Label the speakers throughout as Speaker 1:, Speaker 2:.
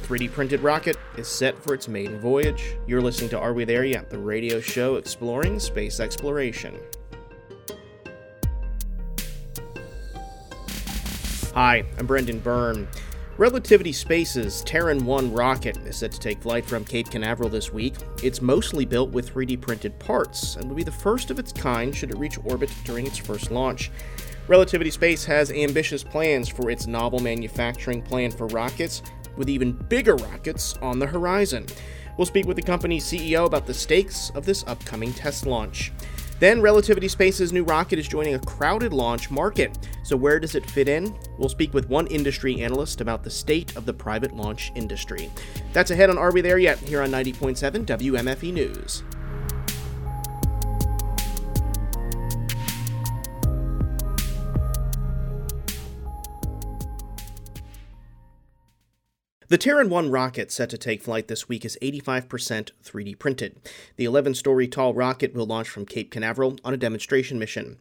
Speaker 1: A 3D printed rocket is set for its maiden voyage. You're listening to Are We There Yet? The radio show exploring space exploration. Hi, I'm Brendan Byrne. Relativity Space's Terran 1 rocket is set to take flight from Cape Canaveral this week. It's mostly built with 3D printed parts and will be the first of its kind should it reach orbit during its first launch. Relativity Space has ambitious plans for its novel manufacturing plan for rockets, with even bigger rockets on the horizon. We'll speak with the company's CEO about the stakes of this upcoming test launch. Then, Relativity Space's new rocket is joining a crowded launch market. So, where does it fit in? We'll speak with one industry analyst about the state of the private launch industry. That's ahead on Are We There Yet? here on 90.7 WMFE News. The Terran 1 rocket set to take flight this week is 85% 3D printed. The 11 story tall rocket will launch from Cape Canaveral on a demonstration mission.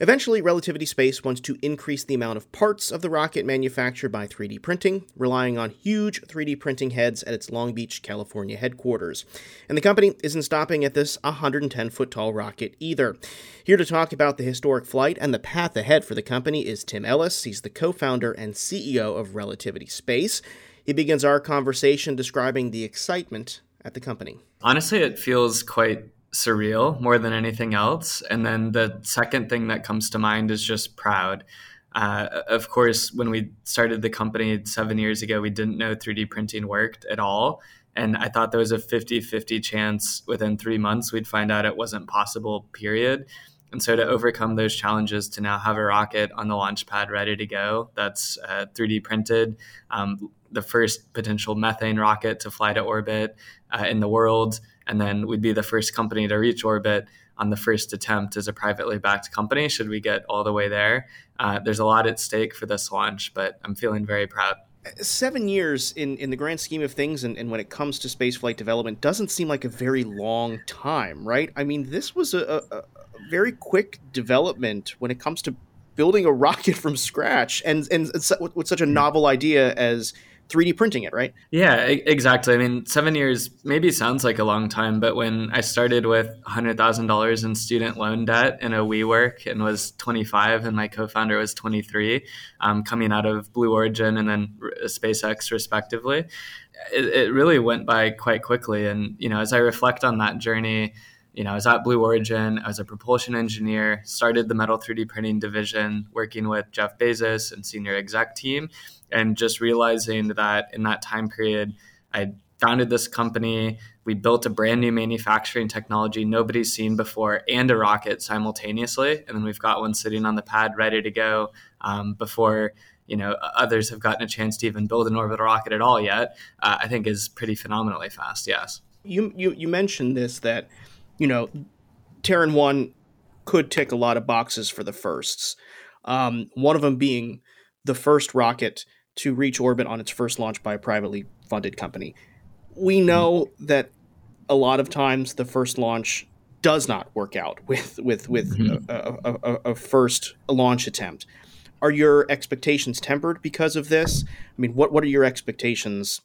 Speaker 1: Eventually, Relativity Space wants to increase the amount of parts of the rocket manufactured by 3D printing, relying on huge 3D printing heads at its Long Beach, California headquarters. And the company isn't stopping at this 110 foot tall rocket either. Here to talk about the historic flight and the path ahead for the company is Tim Ellis. He's the co founder and CEO of Relativity Space. He begins our conversation describing the excitement at the company.
Speaker 2: Honestly, it feels quite surreal more than anything else. And then the second thing that comes to mind is just proud. Uh, of course, when we started the company seven years ago, we didn't know 3D printing worked at all. And I thought there was a 50 50 chance within three months we'd find out it wasn't possible, period. And so to overcome those challenges, to now have a rocket on the launch pad ready to go that's uh, 3D printed, um, the first potential methane rocket to fly to orbit uh, in the world, and then we'd be the first company to reach orbit on the first attempt as a privately backed company. Should we get all the way there? Uh, there's a lot at stake for this launch, but I'm feeling very proud
Speaker 1: seven years in, in the grand scheme of things and, and when it comes to spaceflight development doesn't seem like a very long time right i mean this was a, a, a, very quick development when it comes to building a rocket from scratch and and with such a novel idea as 3D printing it, right?
Speaker 2: Yeah, exactly. I mean, seven years maybe sounds like a long time, but when I started with $100,000 in student loan debt in a WeWork and was 25 and my co-founder was 23, um, coming out of Blue Origin and then SpaceX respectively, it, it really went by quite quickly. And, you know, as I reflect on that journey, you know, I was at Blue Origin. I was a propulsion engineer, started the metal 3D printing division, working with Jeff Bezos and senior exec team, and just realizing that in that time period, I founded this company. We built a brand new manufacturing technology nobody's seen before and a rocket simultaneously. And then we've got one sitting on the pad ready to go um, before you know others have gotten a chance to even build an orbital rocket at all yet. Uh, I think is pretty phenomenally fast. Yes.
Speaker 1: You you you mentioned this that you know Terran one could tick a lot of boxes for the firsts. Um, one of them being the first rocket to reach orbit on its first launch by a privately funded company. We know that a lot of times the first launch does not work out with with with mm-hmm. a, a, a, a, first launch attempt. Are your expectations tempered because of this? I mean, what what are your expectations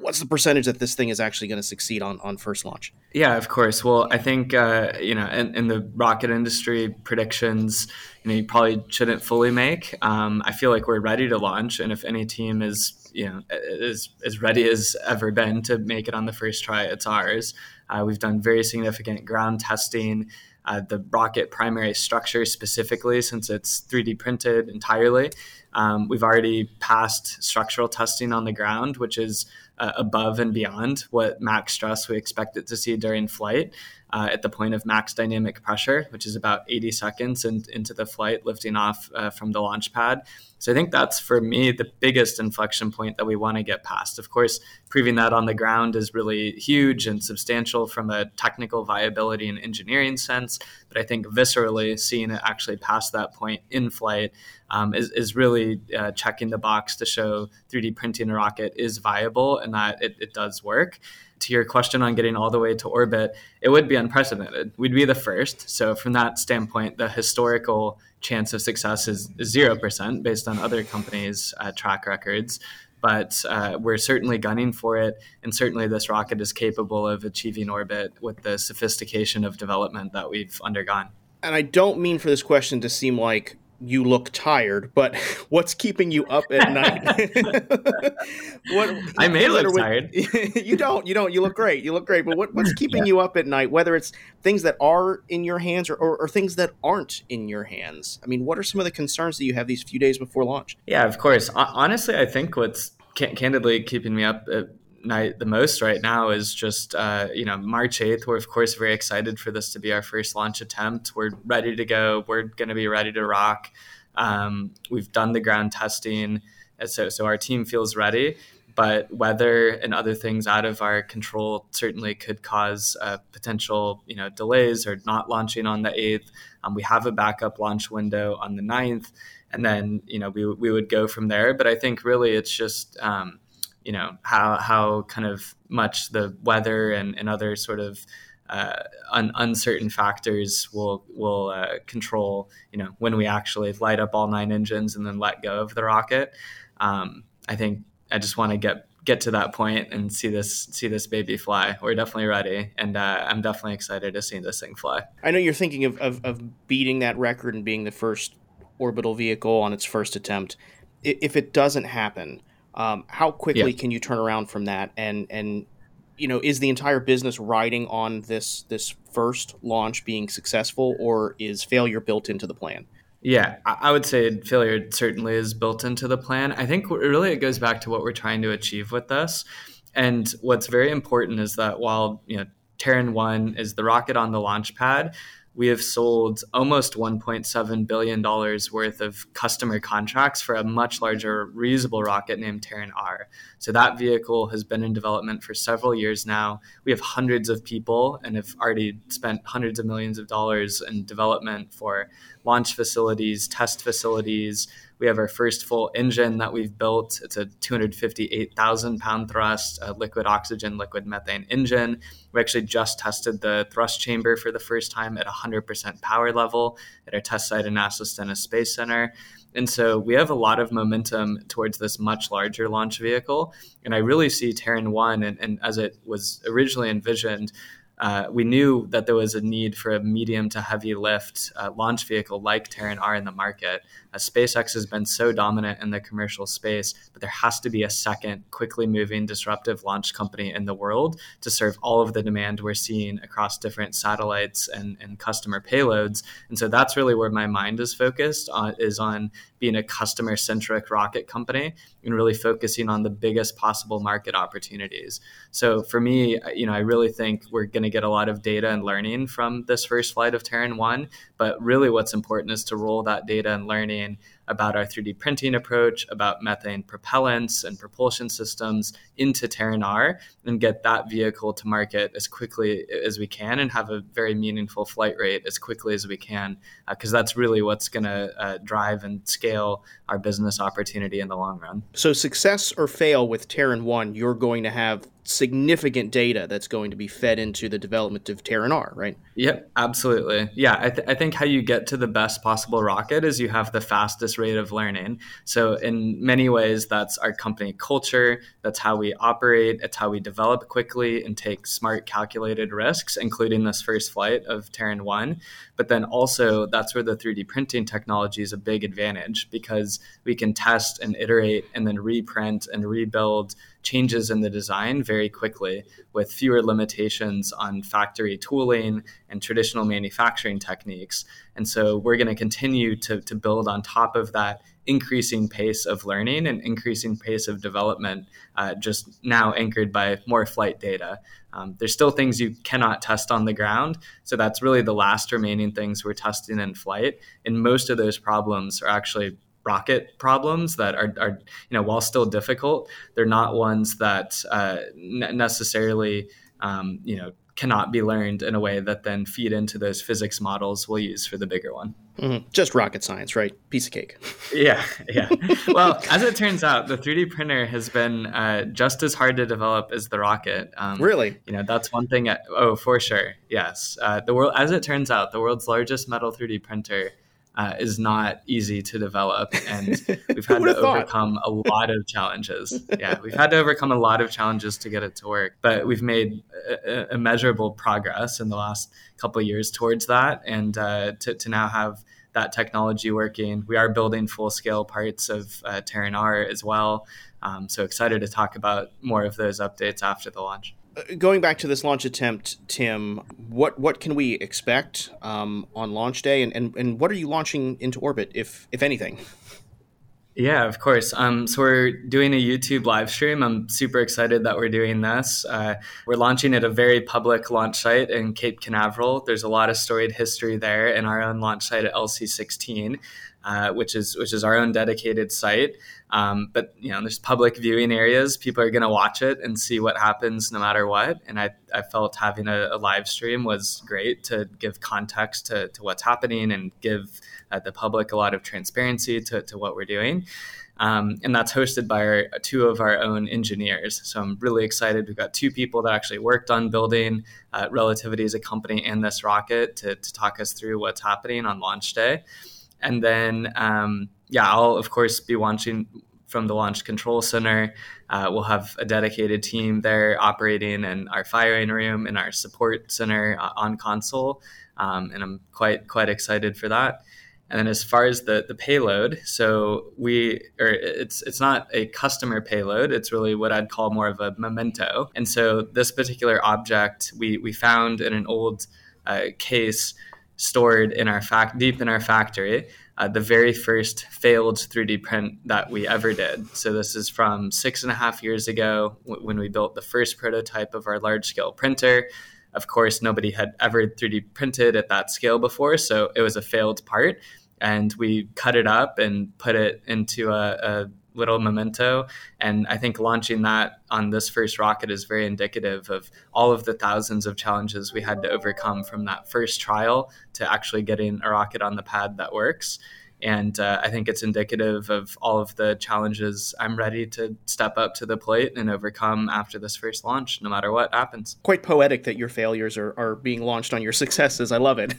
Speaker 1: what's the percentage that this thing is actually going to succeed on on first launch?
Speaker 2: Yeah, of course. Well, I think uh, you know, in, in, the rocket industry, predictions you know you probably shouldn't fully make. Um, I feel like we're ready to launch, and if any team is you know is as ready as ever been to make it on the first try, it's ours. Uh, we've done very significant ground testing. Uh, the rocket primary structure specifically, since it's 3D printed entirely. Um, we've already passed structural testing on the ground, which is uh, above and beyond what max stress we expect it to see during flight uh, at the point of max dynamic pressure, which is about 80 seconds in, into the flight, lifting off uh, from the launch pad. So I think that's for me the biggest inflection point that we want to get past. Of course, proving that on the ground is really huge and substantial from a technical viability and engineering sense. But I think viscerally, seeing it actually past that point in flight um, is, is really uh, checking the box to show 3D printing a rocket is viable and that it, it does work to your question on getting all the way to orbit, it would be unprecedented. We'd be the first. So, from that standpoint, the historical chance of success is zero percent based on other companies' uh, track records. but uh, we're certainly gunning for it. And certainly, this rocket is capable of achieving orbit with the sophistication of development that we've undergone.
Speaker 1: And I don't mean for this question to seem like you look tired, but what's keeping you up at night?
Speaker 2: what, I may look tired.
Speaker 1: you don't. You don't. You look great. You look great. But what, what's keeping yeah. you up at night? Whether it's things that are in your hands or, or, or, things that aren't in your hands. I mean, what are some of the concerns that you have these few days before launch?
Speaker 2: Yeah, of course. Honestly, I think what's candidly keeping me up at night the most right now is just uh, you know March 8th. We're of course very excited for this to be our first launch attempt. We're ready to go. We're going to be ready to rock. Um, we've done the ground testing, so so our team feels ready. But weather and other things out of our control certainly could cause uh, potential you know delays or not launching on the 8th. Um, we have a backup launch window on the 9th, and then you know we we would go from there. But I think really it's just um, you know how how kind of much the weather and, and other sort of uh, un- uncertain factors will will uh, control you know when we actually light up all nine engines and then let go of the rocket. Um, I think I just want to get get to that point and see this see this baby fly. We're definitely ready, and uh, I'm definitely excited to see this thing fly.
Speaker 1: I know you're thinking of, of, of beating that record and being the first orbital vehicle on its first attempt. If it doesn't happen, um, how quickly yeah. can you turn around from that? And and you know, is the entire business riding on this this first launch being successful, or is failure built into the plan?
Speaker 2: Yeah, I would say failure certainly is built into the plan. I think really it goes back to what we're trying to achieve with this. And what's very important is that while you know Terran One is the rocket on the launch pad, we have sold almost $1.7 billion worth of customer contracts for a much larger reusable rocket named Terran R. So that vehicle has been in development for several years now. We have hundreds of people and have already spent hundreds of millions of dollars in development for launch facilities, test facilities, we have our first full engine that we've built. It's a 258,000 pound thrust, liquid oxygen, liquid methane engine. We actually just tested the thrust chamber for the first time at 100% power level at our test site in NASA Stennis Space Center. And so we have a lot of momentum towards this much larger launch vehicle. And I really see Terran 1, and, and as it was originally envisioned, uh, we knew that there was a need for a medium to heavy lift uh, launch vehicle like Terran R in the market. Uh, SpaceX has been so dominant in the commercial space, but there has to be a second quickly moving disruptive launch company in the world to serve all of the demand we're seeing across different satellites and, and customer payloads. And so that's really where my mind is focused on, is on being a customer centric rocket company and really focusing on the biggest possible market opportunities. So for me, you know, I really think we're going to get a lot of data and learning from this first flight of Terran 1, but really what's important is to roll that data and learning about our 3D printing approach, about methane propellants and propulsion systems into Terran R and get that vehicle to market as quickly as we can and have a very meaningful flight rate as quickly as we can, because uh, that's really what's going to uh, drive and scale our business opportunity in the long run.
Speaker 1: So, success or fail with Terran 1, you're going to have significant data that's going to be fed into the development of Terran R, right?
Speaker 2: Yep, absolutely. Yeah, I, th- I, think how you get to the best possible rocket is you have the fastest rate of learning. So, in many ways, that's our company culture. That's how we operate. It's how we develop quickly and take smart, calculated risks, including this first flight of Terran 1. But then also, that's where the 3D printing technology is a big advantage because we can test and iterate and then reprint and rebuild changes in the design very quickly with fewer limitations on factory tooling and traditional manufacturing techniques. And so we're going to continue to, to build on top of that increasing pace of learning and increasing pace of development, uh, just now anchored by more flight data. Um, there's still things you cannot test on the ground. So that's really the last remaining things we're testing in flight. And most of those problems are actually rocket problems that are, are, you know while still difficult they're not ones that uh, necessarily um, you know cannot be learned in a way that then feed into those physics models we'll use for the bigger one.
Speaker 1: Mm-hmm. just rocket science right? Piece of cake.
Speaker 2: Yeah yeah. Well as it turns out the 3d printer has been uh, just as hard to develop as the rocket.
Speaker 1: Um, really?
Speaker 2: you know that's one thing oh for sure yes. Uh, the world as it turns out the world's largest metal 3d printer uh, is not easy to develop, and we've had to overcome a lot of challenges. Yeah, we've had to overcome a lot of challenges to get it to work, but we've made immeasurable progress in the last couple years towards that, and uh, to, to now have that technology working. We are building full scale parts of uh, Terran R as well. Um, so excited to talk about more of those updates after the launch.
Speaker 1: Uh, going back to this launch attempt, Tim, what what can we expect um, on launch day, and, and, and what are you launching into orbit, if if anything?
Speaker 2: Yeah, of course. Um, so we're doing a YouTube live stream. I'm super excited that we're doing this. Uh, we're launching at a very public launch site in Cape Canaveral. There's a lot of storied history there, in our own launch site at LC16 uh, which is which is our own dedicated site. Um, but you know, there's public viewing areas. People are going to watch it and see what happens no matter what. And I, I felt having a, a live stream was great to give context to, to what's happening and give uh, the public a lot of transparency to, to what we're doing. Um, and that's hosted by our, two of our own engineers. So I'm really excited. We've got two people that actually worked on building uh, Relativity as a company and this rocket to, to talk us through what's happening on launch day. And then, um, yeah, I'll of course be launching from the launch control center. Uh, we'll have a dedicated team there operating in our firing room and our support center uh, on console, um, and I'm quite quite excited for that. And then as far as the the payload, so we or it's it's not a customer payload. It's really what I'd call more of a memento. And so this particular object we we found in an old uh, case stored in our fact deep in our factory. Uh, the very first failed 3D print that we ever did. So this is from six and a half years ago w- when we built the first prototype of our large scale printer. Of course, nobody had ever 3D printed at that scale before, so it was a failed part. And we cut it up and put it into a, a little memento. And I think launching that on this first rocket is very indicative of all of the thousands of challenges we had to overcome from that first trial to actually getting a rocket on the pad that works. And uh, I think it's indicative of all of the challenges I'm ready to step up to the plate and overcome after this first launch, no matter what happens.
Speaker 1: Quite poetic that your failures are, are being launched on your successes. I love it.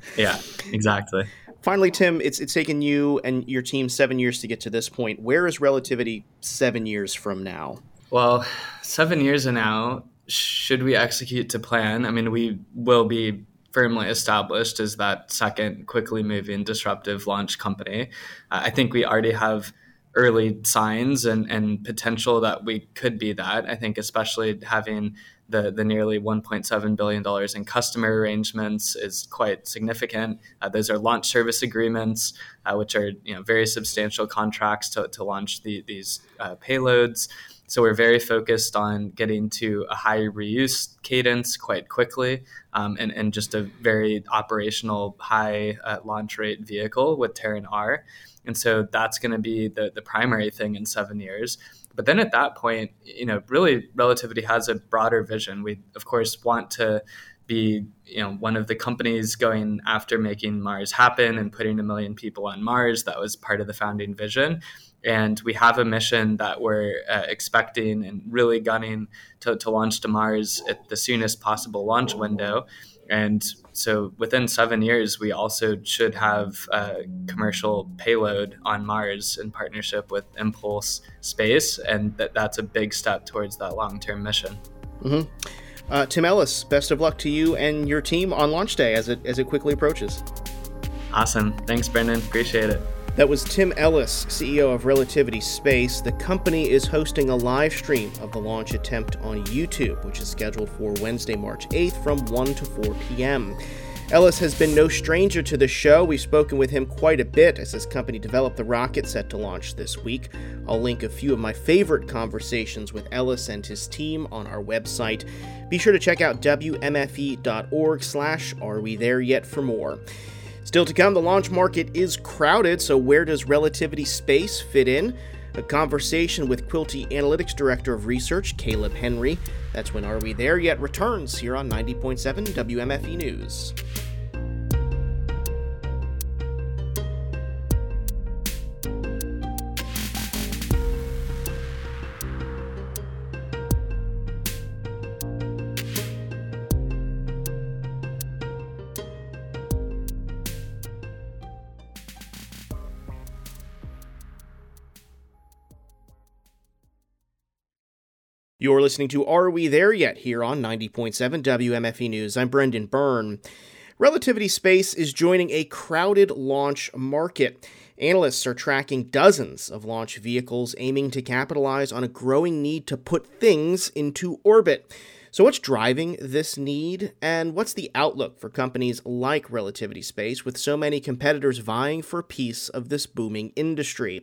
Speaker 2: yeah, exactly.
Speaker 1: Finally, Tim, it's it's taken you and your team seven years to get to this point. Where is relativity seven years from now?
Speaker 2: Well, seven years from now, should we execute to plan? I mean, we will be firmly established as that second quickly moving disruptive launch company. Uh, I think we already have early signs and, and potential that we could be that. I think especially having the, the nearly $1.7 billion in customer arrangements is quite significant. Uh, those are launch service agreements, uh, which are you know, very substantial contracts to, to launch the, these uh, payloads. So we're very focused on getting to a high reuse cadence quite quickly um, and, and just a very operational high uh, launch rate vehicle with Terran R. And so that's going to be the, the primary thing in seven years. But then at that point, you know, really relativity has a broader vision. We, of course, want to be you know one of the companies going after making Mars happen and putting a million people on Mars. That was part of the founding vision, and we have a mission that we're uh, expecting and really gunning to, to launch to Mars at the soonest possible launch window. And so within seven years, we also should have a commercial payload on Mars in partnership with Impulse Space. And that, that's a big step towards that long term mission.
Speaker 1: Mm-hmm. Uh, Tim Ellis, best of luck to you and your team on launch day as it, as it quickly approaches.
Speaker 2: Awesome. Thanks, Brendan. Appreciate it.
Speaker 1: That was Tim Ellis, CEO of Relativity Space. The company is hosting a live stream of the launch attempt on YouTube, which is scheduled for Wednesday, March 8th from 1 to 4 p.m. Ellis has been no stranger to the show. We've spoken with him quite a bit as his company developed the rocket set to launch this week. I'll link a few of my favorite conversations with Ellis and his team on our website. Be sure to check out wmfe.org slash are we there yet for more. Still to come, the launch market is crowded, so where does relativity space fit in? A conversation with Quilty Analytics Director of Research, Caleb Henry. That's when Are We There Yet returns here on 90.7 WMFE News. You're listening to Are We There Yet here on 90.7 WMFE News. I'm Brendan Byrne. Relativity Space is joining a crowded launch market. Analysts are tracking dozens of launch vehicles aiming to capitalize on a growing need to put things into orbit. So, what's driving this need, and what's the outlook for companies like Relativity Space with so many competitors vying for a piece of this booming industry?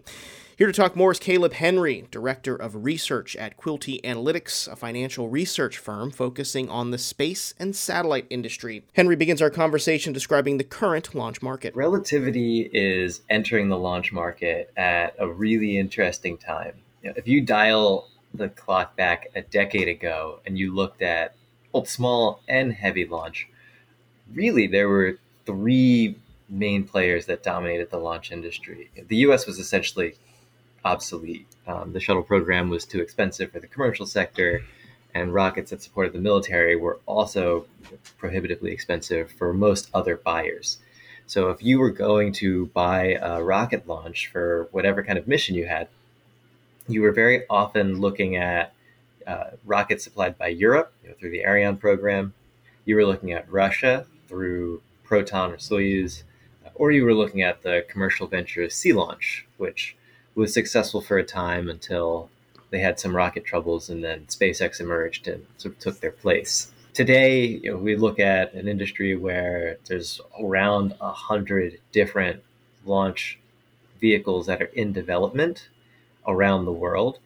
Speaker 1: Here to talk more is Caleb Henry, Director of Research at Quilty Analytics, a financial research firm focusing on the space and satellite industry. Henry begins our conversation describing the current launch market.
Speaker 3: Relativity is entering the launch market at a really interesting time. You know, if you dial the clock back a decade ago and you looked at both small and heavy launch, really there were three main players that dominated the launch industry. The US was essentially obsolete. Um, the shuttle program was too expensive for the commercial sector, and rockets that supported the military were also prohibitively expensive for most other buyers. So if you were going to buy a rocket launch for whatever kind of mission you had, you were very often looking at uh, rockets supplied by Europe you know, through the Ariane program. You were looking at Russia through Proton or Soyuz, or you were looking at the commercial venture Sea Launch, which was successful for a time until they had some rocket troubles, and then SpaceX emerged and sort of took their place. Today, you know, we look at an industry where there's around a hundred different launch vehicles that are in development around the world,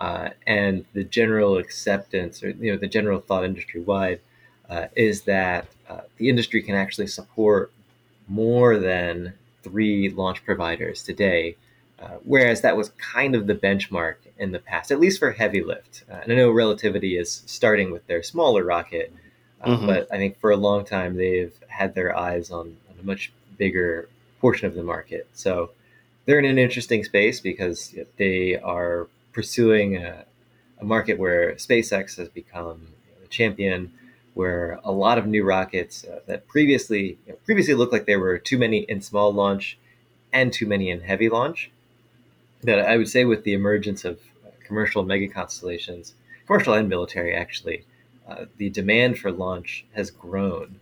Speaker 3: uh, and the general acceptance, or you know, the general thought industry wide, uh, is that uh, the industry can actually support more than three launch providers today uh, whereas that was kind of the benchmark in the past, at least for heavy lift. Uh, and I know Relativity is starting with their smaller rocket, uh, mm-hmm. but I think for a long time they've had their eyes on, on, a much bigger portion of the market. So they're in an interesting space because they are pursuing a, a market where SpaceX has become a champion. Where a lot of new rockets uh, that previously you know, previously looked like there were too many in small launch and too many in heavy launch, that I would say with the emergence of commercial mega constellations, commercial and military actually, uh, the demand for launch has grown,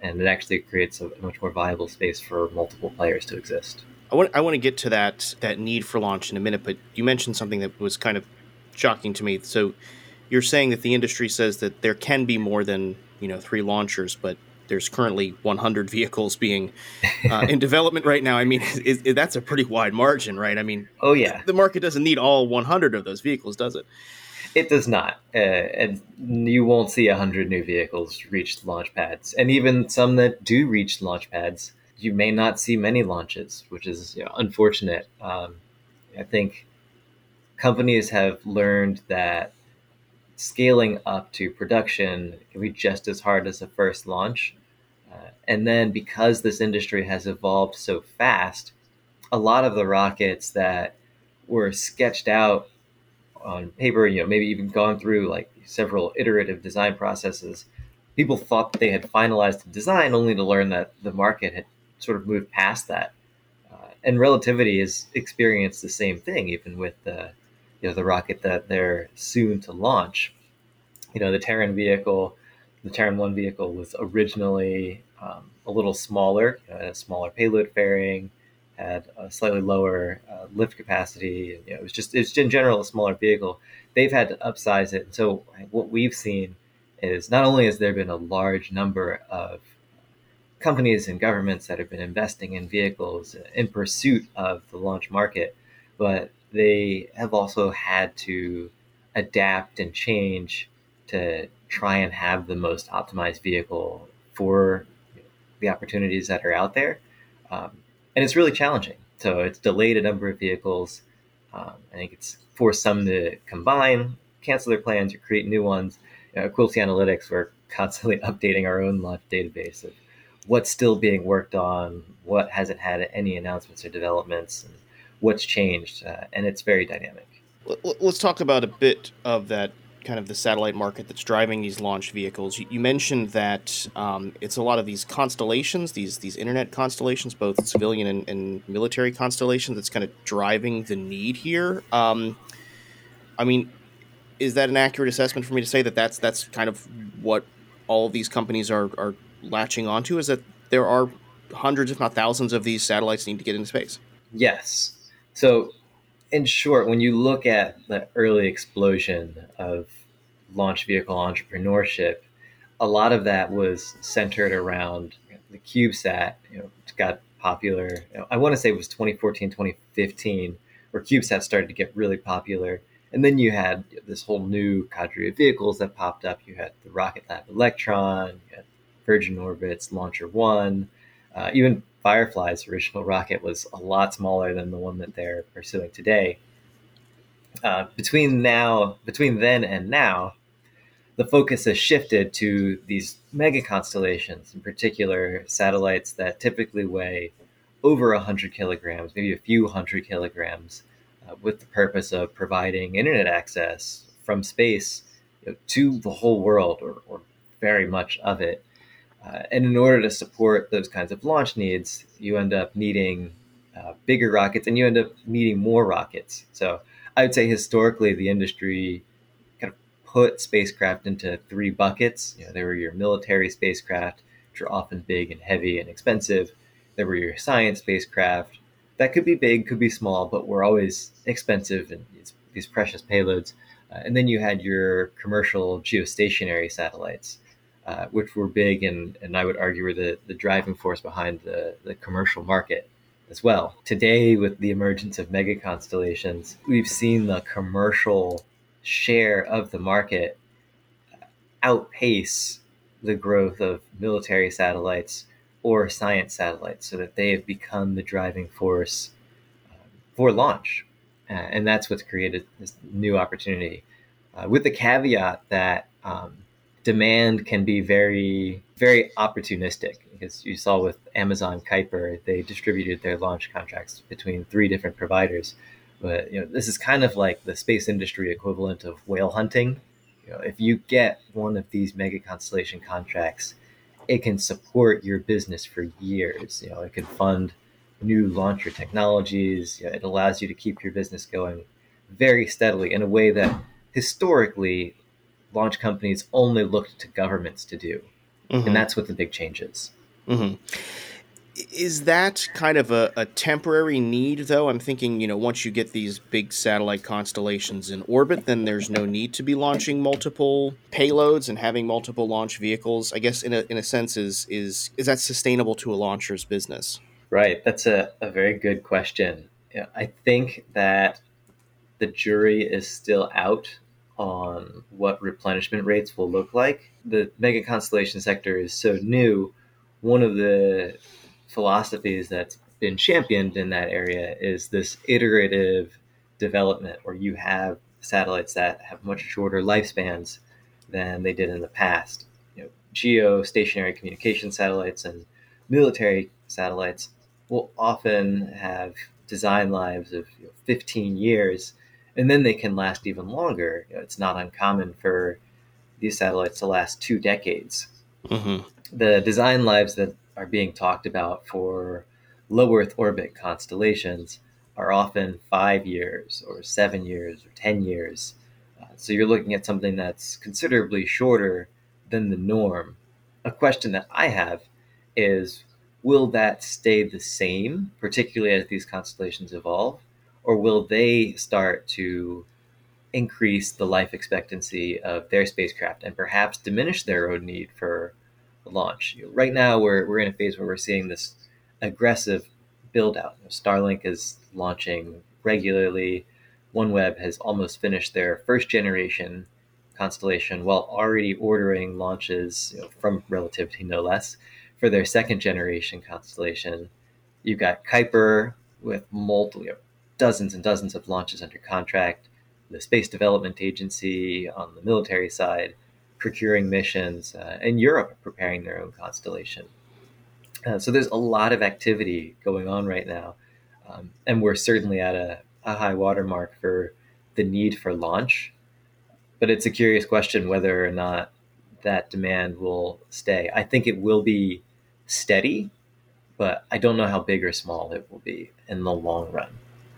Speaker 3: and it actually creates a much more viable space for multiple players to exist.
Speaker 1: I want I want to get to that that need for launch in a minute, but you mentioned something that was kind of shocking to me. So you're saying that the industry says that there can be more than you know three launchers, but there's currently 100 vehicles being uh, in development right now. I mean, is, is, that's a pretty wide margin, right? I mean,
Speaker 3: oh yeah,
Speaker 1: the market doesn't need all 100 of those vehicles, does it?
Speaker 3: It does not, uh, and you won't see 100 new vehicles reach launch pads, and even some that do reach launch pads, you may not see many launches, which is you know, unfortunate. Um, I think companies have learned that scaling up to production can be just as hard as the first launch. And then because this industry has evolved so fast, a lot of the rockets that were sketched out on paper, you know, maybe even gone through like several iterative design processes, people thought they had finalized the design only to learn that the market had sort of moved past that. Uh, and relativity has experienced the same thing, even with the you know the rocket that they're soon to launch. You know, the Terran vehicle, the Terran One vehicle was originally um, a little smaller, you know, a smaller payload fairing, had a slightly lower uh, lift capacity. You know, it was just it's in general a smaller vehicle. They've had to upsize it. So what we've seen is not only has there been a large number of companies and governments that have been investing in vehicles in pursuit of the launch market, but they have also had to adapt and change to try and have the most optimized vehicle for the opportunities that are out there. Um, and it's really challenging. So it's delayed a number of vehicles. Um, I think it's forced some to combine, cancel their plans, or create new ones. You know, Quilty Analytics, we're constantly updating our own launch database of what's still being worked on, what hasn't had any announcements or developments, and what's changed, uh, and it's very dynamic.
Speaker 1: Let's talk about a bit of that kind of the satellite market that's driving these launch vehicles. You, mentioned that um, it's a lot of these constellations, these these internet constellations, both civilian and, and military constellations, that's kind of driving the need here. Um, I mean, is that an accurate assessment for me to say that that's that's kind of what all of these companies are are latching onto? Is that there are hundreds, if not thousands, of these satellites need to get into space?
Speaker 3: Yes. So, in short, when you look at the early explosion of launch vehicle entrepreneurship, a lot of that was centered around the CubeSat. You know, got popular. You know, I want to say it was 2014, 2015, where CubeSat started to get really popular. And then you had this whole new cadre of vehicles that popped up. You had the Rocket Lab Electron, Virgin Orbit's Launcher One, uh, even Firefly's original rocket was a lot smaller than the one that they're pursuing today. Uh, between now, between then and now, the focus has shifted to these mega constellations, in particular satellites that typically weigh over a 100 kilograms, maybe a few hundred kilograms, uh, with the purpose of providing internet access from space you know, to the whole world or, or, very much of it. Uh, and in order to support those kinds of launch needs, you end up needing uh, bigger rockets and you end up needing more rockets. So I would say historically, the industry kind of put spacecraft into three buckets. You know, there were your military spacecraft, which are often big and heavy and expensive. There were your science spacecraft that could be big, could be small, but were always expensive and these, precious payloads. Uh, and then you had your commercial geostationary satellites, uh, which were big and, and I would argue were the, the driving force behind the, the commercial market as well. Today, with the emergence of mega constellations, we've seen the commercial share of the market outpace the growth of military satellites or science satellites so that they have become the driving force um, for launch. Uh, and that's what's created this new opportunity. Uh, with the caveat that um, demand can be very, very opportunistic. Because you saw with Amazon Kuiper, they distributed their launch contracts between three different providers. But you know, this is kind of like the space industry equivalent of whale hunting. You know, if you get one of these mega constellation contracts, it can support your business for years. You know, it can fund new launcher technologies. You know, it allows you to keep your business going very steadily in a way that historically launch companies only looked to governments to do. Mm-hmm. And that's what the big change is.
Speaker 1: Mm-hmm is that kind of a, a, temporary need though i'm thinking you know once you get these big satellite constellations in orbit then there's no need to be launching multiple payloads and having multiple launch vehicles i guess in a, in a sense is is is that sustainable to a launcher's business
Speaker 3: right that's a, a very good question yeah, i think that the jury is still out on what replenishment rates will look like. The mega constellation sector is so new. One of the philosophies that's been championed in that area is this iterative development where you have satellites that have much shorter lifespans than they did in the past. You know, geostationary communication satellites and military satellites will often have design lives of you know, 15 years, and then they can last even longer. You know, it's not uncommon for these satellites to last two decades. Mm-hmm. The design lives that are being talked about for low Earth orbit constellations are often five years or seven years or 10 years. Uh, so you're looking at something that's considerably shorter than the norm. A question that I have is will that stay the same, particularly as these constellations evolve, or will they start to increase the life expectancy of their spacecraft and perhaps diminish their own need for launch. Right now, we're, we're in a phase where we're seeing this aggressive build out. Starlink is launching regularly. OneWeb has almost finished their first generation constellation while already ordering launches you know, from Relativity, no less, for their second generation constellation. You've got Kuiper with multiple, dozens and dozens of launches under contract, the Space Development Agency on the military side, procuring missions, uh, and Europe preparing their own constellation. Uh, so there's a lot of activity going on right now, um, and we're certainly at a, a high watermark for the need for launch. But it's a curious question whether or not that demand will stay. I think it will be steady, but I don't know how big or small it will be in the long run.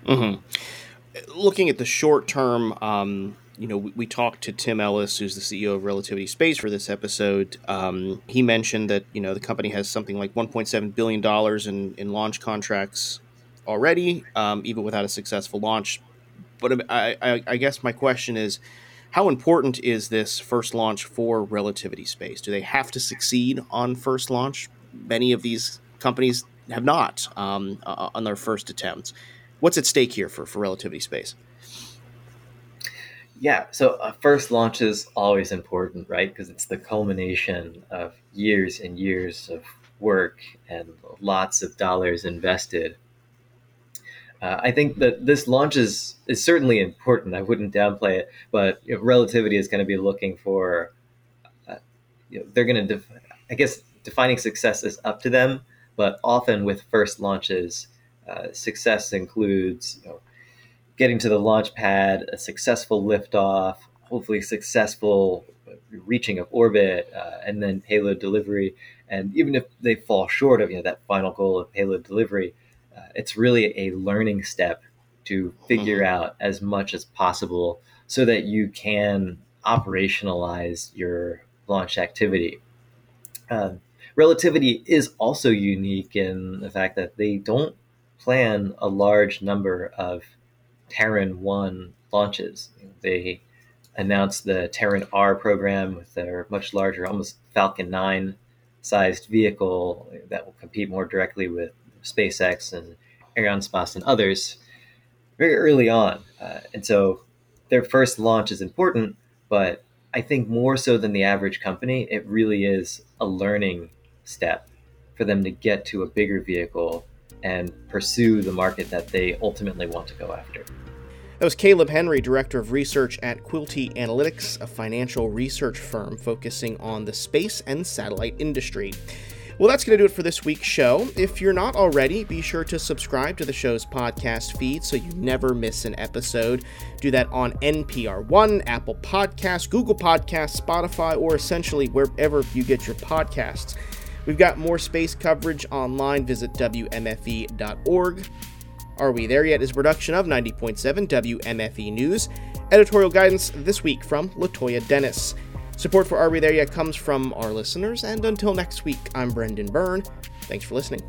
Speaker 1: Mm-hmm. Looking at the short term, um, you know, we, we, talked to Tim Ellis, who's the CEO of Relativity Space, for this episode. Um, he mentioned that you know the company has something like 1.7 billion dollars in in launch contracts already, um, even without a successful launch. But I, I, I guess my question is, how important is this first launch for Relativity Space? Do they have to succeed on first launch? Many of these companies have not um, uh, on their first attempts. What's at stake here for, for Relativity Space?
Speaker 3: Yeah, so a first launch is always important, right? Because it's the culmination of years and years of work and lots of dollars invested. Uh, I think that this launch is, is certainly important. I wouldn't downplay it, but you know, relativity is going to be looking for, uh, you know, they're going to, def- I guess, defining success is up to them. But often with first launches, uh, success includes you know, getting to the launch pad, a successful liftoff, hopefully successful reaching of orbit, uh, and then payload delivery. And even if they fall short of you know that final goal of payload delivery, uh, it's really a learning step to figure mm-hmm. out as much as possible so that you can operationalize your launch activity. Um, relativity is also unique in the fact that they don't plan a large number of Terran 1 launches. They announced the Terran R program with their much larger, almost Falcon 9 sized vehicle that will compete more directly with SpaceX and Arianespace and others very early on. Uh, and so their first launch is important, but I think more so than the average company, it really is a learning step for them to get to a bigger vehicle and pursue the market that they ultimately want to go after.
Speaker 1: That was Caleb Henry, Director of Research at Quilty Analytics, a financial research firm focusing on the space and satellite industry. Well, that's going to do it for this week's show. If you're not already, be sure to subscribe to the show's podcast feed so you never miss an episode. Do that on NPR One, Apple Podcasts, Google Podcasts, Spotify, or essentially wherever you get your podcasts. We've got more space coverage online. Visit WMFE.org. Are We There Yet is a production of 90.7 WMFE News. Editorial guidance this week from Latoya Dennis. Support for Are We There Yet comes from our listeners, and until next week, I'm Brendan Byrne. Thanks for listening.